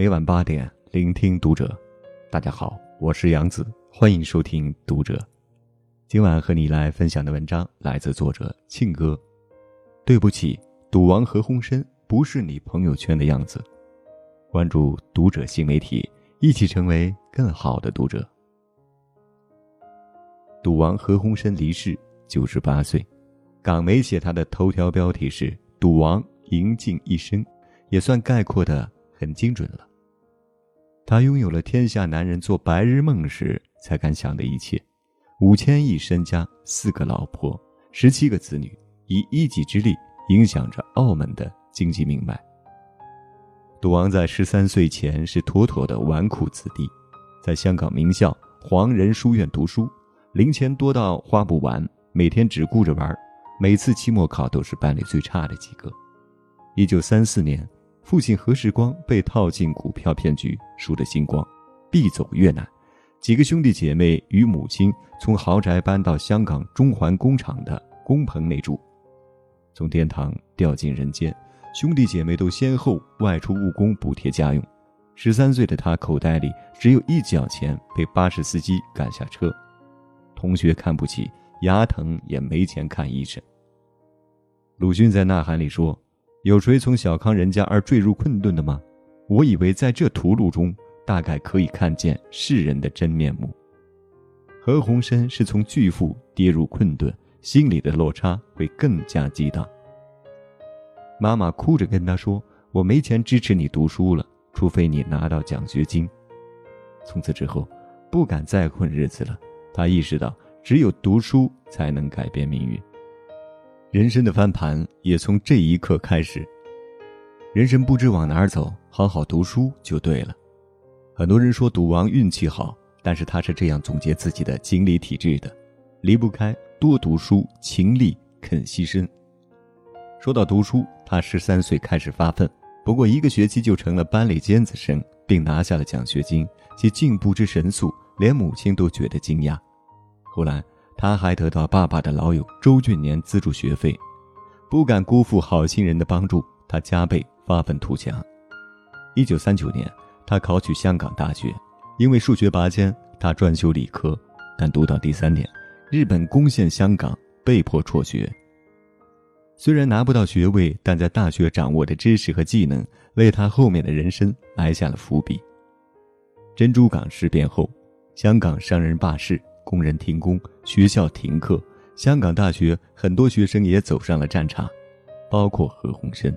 每晚八点，聆听读者。大家好，我是杨子，欢迎收听读者。今晚和你来分享的文章来自作者庆哥。对不起，赌王何鸿燊不是你朋友圈的样子。关注读者新媒体，一起成为更好的读者。赌王何鸿燊离世，九十八岁。港媒写他的头条标题是“赌王赢尽一生”，也算概括的很精准了。他拥有了天下男人做白日梦时才敢想的一切：五千亿身家、四个老婆、十七个子女，以一己之力影响着澳门的经济命脉。赌王在十三岁前是妥妥的纨绔子弟，在香港名校黄仁书院读书，零钱多到花不完，每天只顾着玩。每次期末考都是班里最差的几个。一九三四年，父亲何世光被套进股票骗局，输得精光，必走越南。几个兄弟姐妹与母亲从豪宅搬到香港中环工厂的工棚内住。从天堂掉进人间，兄弟姐妹都先后外出务工补贴家用。十三岁的他口袋里只有一角钱，被巴士司机赶下车。同学看不起，牙疼也没钱看医生。鲁迅在《呐喊》里说：“有谁从小康人家而坠入困顿的吗？我以为在这屠戮中，大概可以看见世人的真面目。”何鸿燊是从巨富跌入困顿，心里的落差会更加激大。妈妈哭着跟他说：“我没钱支持你读书了，除非你拿到奖学金。”从此之后，不敢再混日子了。他意识到，只有读书才能改变命运。人生的翻盘也从这一刻开始。人生不知往哪儿走，好好读书就对了。很多人说赌王运气好，但是他是这样总结自己的经历体质的：离不开多读书、勤力、肯牺牲。说到读书，他十三岁开始发奋，不过一个学期就成了班里尖子生，并拿下了奖学金，其进步之神速，连母亲都觉得惊讶。后来。他还得到爸爸的老友周俊年资助学费，不敢辜负好心人的帮助，他加倍发愤图强。一九三九年，他考取香港大学，因为数学拔尖，他专修理科。但读到第三年，日本攻陷香港，被迫辍学。虽然拿不到学位，但在大学掌握的知识和技能，为他后面的人生埋下了伏笔。珍珠港事变后，香港商人罢市。工人停工，学校停课，香港大学很多学生也走上了战场，包括何鸿燊，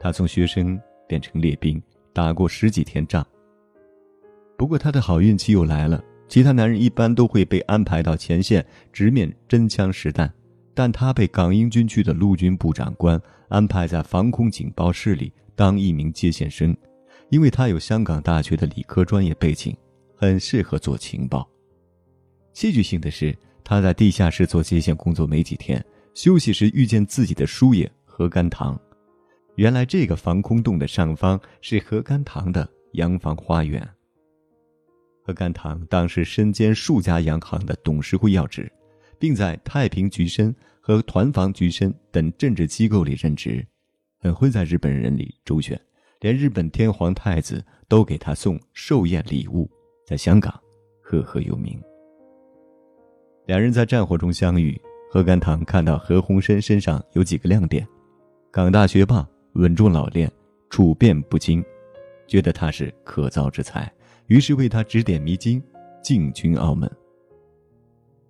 他从学生变成列兵，打过十几天仗。不过他的好运气又来了，其他男人一般都会被安排到前线直面真枪实弹，但他被港英军区的陆军部长官安排在防空警报室里当一名接线生，因为他有香港大学的理科专业背景，很适合做情报。戏剧性的是，他在地下室做接线工作没几天，休息时遇见自己的叔爷何甘棠。原来这个防空洞的上方是何甘棠的洋房花园。何甘棠当时身兼数家洋行的董事会要职，并在太平局绅和团防局绅等政治机构里任职，很会在日本人里周旋，连日本天皇太子都给他送寿宴礼物，在香港赫赫有名。两人在战火中相遇，何甘棠看到何鸿燊身上有几个亮点：港大学霸、稳重老练、处变不惊，觉得他是可造之材，于是为他指点迷津，进军澳门。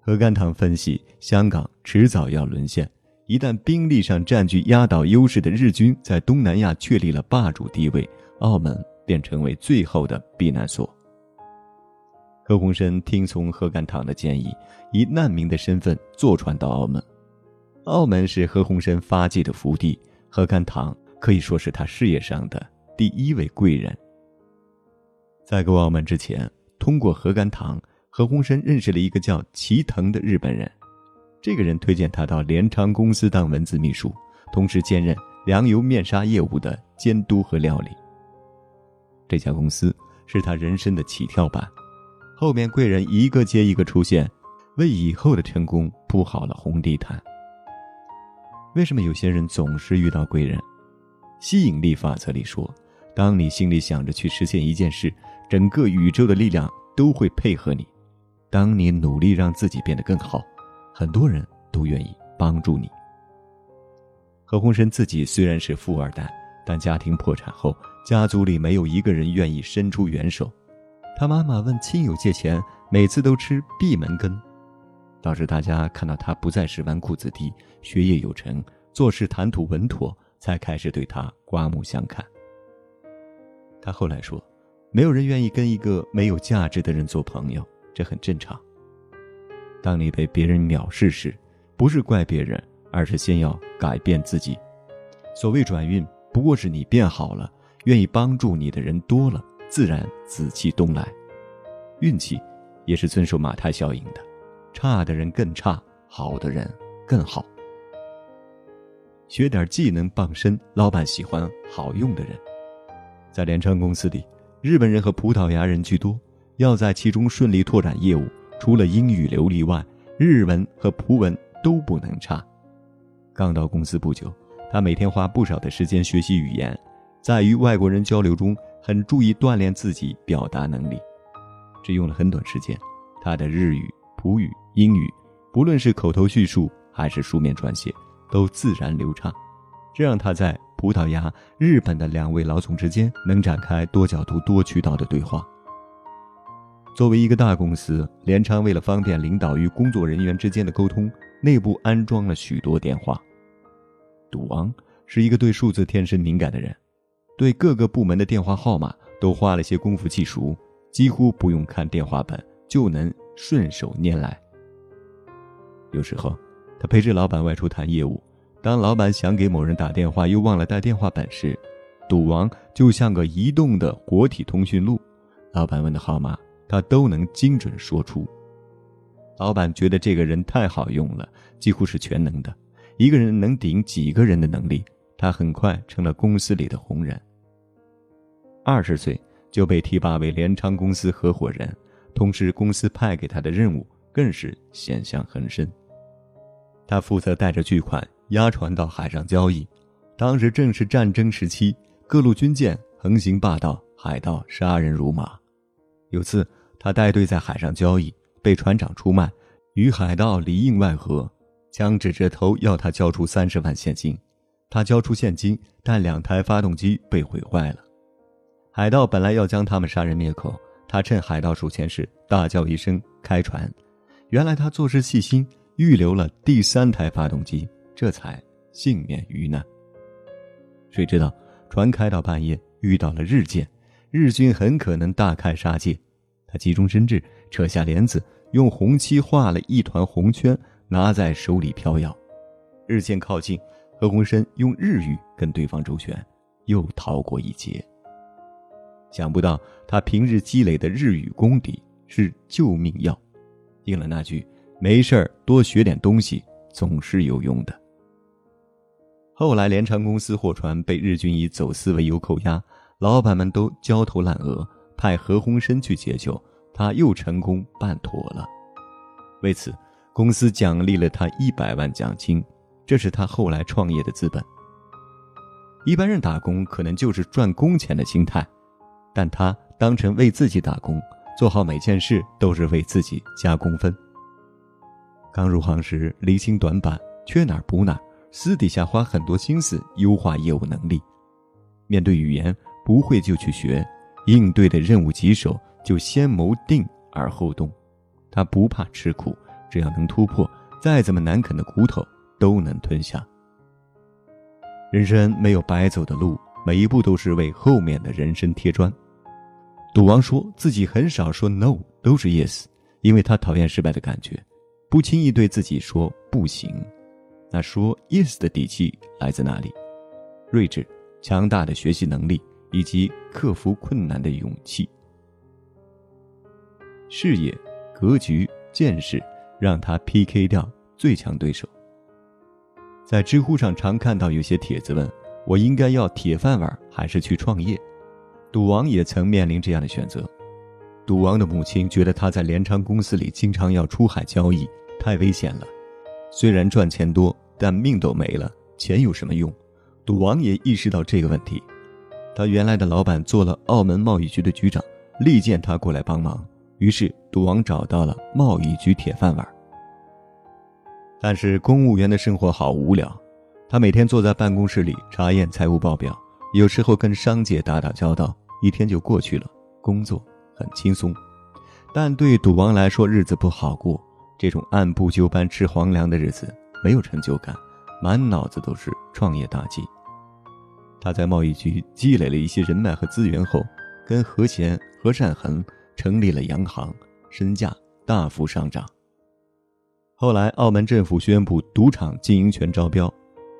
何甘棠分析，香港迟早要沦陷，一旦兵力上占据压倒优势的日军在东南亚确立了霸主地位，澳门便成为最后的避难所。何鸿燊听从何甘棠的建议，以难民的身份坐船到澳门。澳门是何鸿燊发迹的福地，何甘棠可以说是他事业上的第一位贵人。在过澳门之前，通过何甘棠，何鸿燊认识了一个叫齐藤的日本人。这个人推荐他到联昌公司当文字秘书，同时兼任粮油面纱业务的监督和料理。这家公司是他人生的起跳板。后面贵人一个接一个出现，为以后的成功铺好了红地毯。为什么有些人总是遇到贵人？吸引力法则里说，当你心里想着去实现一件事，整个宇宙的力量都会配合你。当你努力让自己变得更好，很多人都愿意帮助你。何鸿燊自己虽然是富二代，但家庭破产后，家族里没有一个人愿意伸出援手。他妈妈问亲友借钱，每次都吃闭门羹。导致大家看到他不再是纨绔子弟，学业有成，做事谈吐稳妥，才开始对他刮目相看。他后来说：“没有人愿意跟一个没有价值的人做朋友，这很正常。当你被别人藐视时，不是怪别人，而是先要改变自己。所谓转运，不过是你变好了，愿意帮助你的人多了，自然紫气东来。运气，也是遵守马太效应的。”差的人更差，好的人更好。学点技能傍身，老板喜欢好用的人。在联昌公司里，日本人和葡萄牙人居多，要在其中顺利拓展业务，除了英语流利外，日文和葡文都不能差。刚到公司不久，他每天花不少的时间学习语言，在与外国人交流中，很注意锻炼自己表达能力。只用了很短时间，他的日语。葡语、英语，不论是口头叙述还是书面撰写，都自然流畅，这让他在葡萄牙、日本的两位老总之间能展开多角度、多渠道的对话。作为一个大公司，联昌为了方便领导与工作人员之间的沟通，内部安装了许多电话。赌王是一个对数字天生敏感的人，对各个部门的电话号码都花了些功夫记熟，几乎不用看电话本就能。顺手拈来。有时候，他陪着老板外出谈业务，当老板想给某人打电话又忘了带电话本时，赌王就像个移动的活体通讯录，老板问的号码他都能精准说出。老板觉得这个人太好用了，几乎是全能的，一个人能顶几个人的能力。他很快成了公司里的红人。二十岁就被提拔为联昌公司合伙人。同时，公司派给他的任务更是险象横生。他负责带着巨款押船到海上交易。当时正是战争时期，各路军舰横行霸道，海盗杀人如麻。有次，他带队在海上交易，被船长出卖，与海盗里应外合，枪指着头要他交出三十万现金。他交出现金，但两台发动机被毁坏了。海盗本来要将他们杀人灭口。他趁海盗数钱时大叫一声“开船”，原来他做事细心，预留了第三台发动机，这才幸免于难。谁知道船开到半夜遇到了日舰，日军很可能大开杀戒。他急中生智，扯下帘子，用红漆画了一团红圈，拿在手里飘摇。日舰靠近，何鸿燊用日语跟对方周旋，又逃过一劫。想不到他平日积累的日语功底是救命药，应了那句“没事儿多学点东西总是有用的”。后来联昌公司货船被日军以走私为由扣押，老板们都焦头烂额，派何鸿燊去解救，他又成功办妥了。为此，公司奖励了他一百万奖金，这是他后来创业的资本。一般人打工可能就是赚工钱的心态。但他当成为自己打工，做好每件事都是为自己加工分。刚入行时离心短板，缺哪儿补哪儿，私底下花很多心思优化业务能力。面对语言不会就去学，应对的任务棘手就先谋定而后动。他不怕吃苦，只要能突破，再怎么难啃的骨头都能吞下。人生没有白走的路，每一步都是为后面的人生贴砖。赌王说自己很少说 no，都是 yes，因为他讨厌失败的感觉，不轻易对自己说不行。那说 yes 的底气来自哪里？睿智、强大的学习能力以及克服困难的勇气。视野、格局、见识，让他 PK 掉最强对手。在知乎上常看到有些帖子问我应该要铁饭碗还是去创业？赌王也曾面临这样的选择。赌王的母亲觉得他在联昌公司里经常要出海交易，太危险了。虽然赚钱多，但命都没了，钱有什么用？赌王也意识到这个问题。他原来的老板做了澳门贸易局的局长，力荐他过来帮忙。于是，赌王找到了贸易局铁饭碗。但是，公务员的生活好无聊。他每天坐在办公室里查验财务报表，有时候跟商界打打交道，一天就过去了。工作很轻松，但对赌王来说，日子不好过。这种按部就班吃皇粮的日子，没有成就感，满脑子都是创业大计。他在贸易局积累了一些人脉和资源后，跟何贤、何善恒。成立了洋行，身价大幅上涨。后来，澳门政府宣布赌场经营权招标，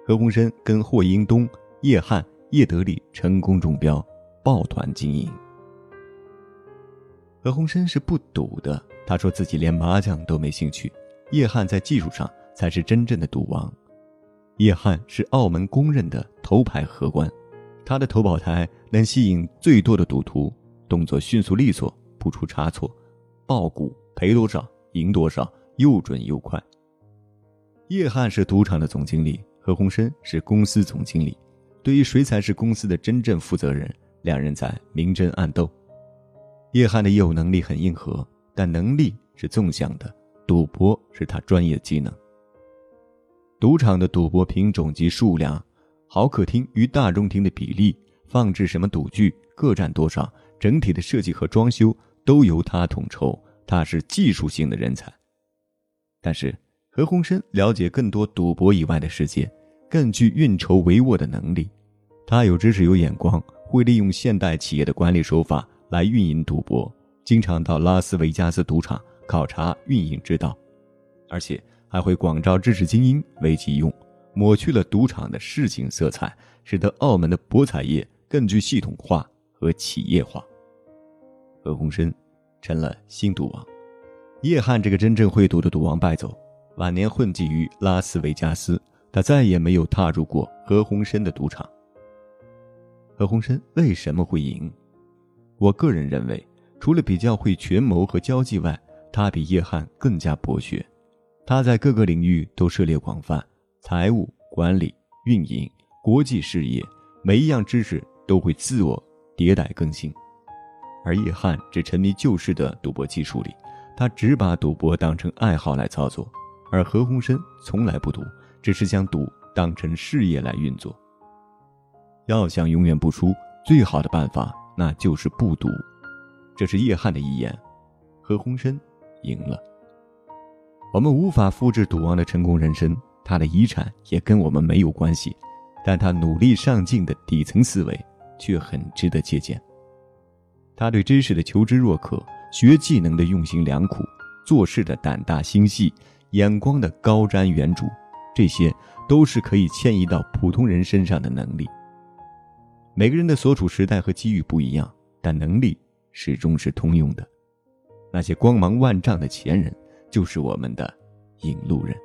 何鸿燊跟霍英东、叶汉、叶德利成功中标，抱团经营。何鸿燊是不赌的，他说自己连麻将都没兴趣。叶汉在技术上才是真正的赌王。叶汉是澳门公认的头牌荷官，他的投保台能吸引最多的赌徒，动作迅速利索。不出差错，爆股赔多少赢多少，又准又快。叶汉是赌场的总经理，何鸿燊是公司总经理。对于谁才是公司的真正负责人，两人在明争暗斗。叶汉的业务能力很硬核，但能力是纵向的，赌博是他专业技能。赌场的赌博品种及数量，豪客厅与大中厅的比例，放置什么赌具，各占多少，整体的设计和装修。都由他统筹，他是技术性的人才。但是何鸿燊了解更多赌博以外的世界，更具运筹帷幄的能力。他有知识有眼光，会利用现代企业的管理手法来运营赌博，经常到拉斯维加斯赌场考察运营之道，而且还会广招知识精英为己用，抹去了赌场的市井色彩，使得澳门的博彩业更具系统化和企业化。何鸿燊成了新赌王，叶汉这个真正会赌的赌王败走，晚年混迹于拉斯维加斯，他再也没有踏入过何鸿燊的赌场。何鸿燊为什么会赢？我个人认为，除了比较会权谋和交际外，他比叶汉更加博学。他在各个领域都涉猎广泛，财务管理、运营、国际事业，每一样知识都会自我迭代更新。而叶汉只沉迷旧式的赌博技术里，他只把赌博当成爱好来操作；而何鸿燊从来不赌，只是将赌当成事业来运作。要想永远不输，最好的办法那就是不赌。这是叶汉的遗言，何鸿燊赢了。我们无法复制赌王的成功人生，他的遗产也跟我们没有关系，但他努力上进的底层思维却很值得借鉴。他对知识的求知若渴，学技能的用心良苦，做事的胆大心细，眼光的高瞻远瞩，这些都是可以迁移到普通人身上的能力。每个人的所处时代和机遇不一样，但能力始终是通用的。那些光芒万丈的前人，就是我们的引路人。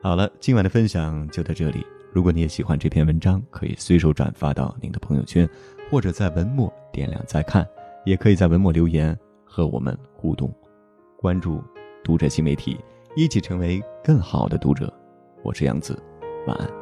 好了，今晚的分享就到这里。如果你也喜欢这篇文章，可以随手转发到您的朋友圈。或者在文末点亮再看，也可以在文末留言和我们互动。关注读者新媒体，一起成为更好的读者。我是杨子，晚安。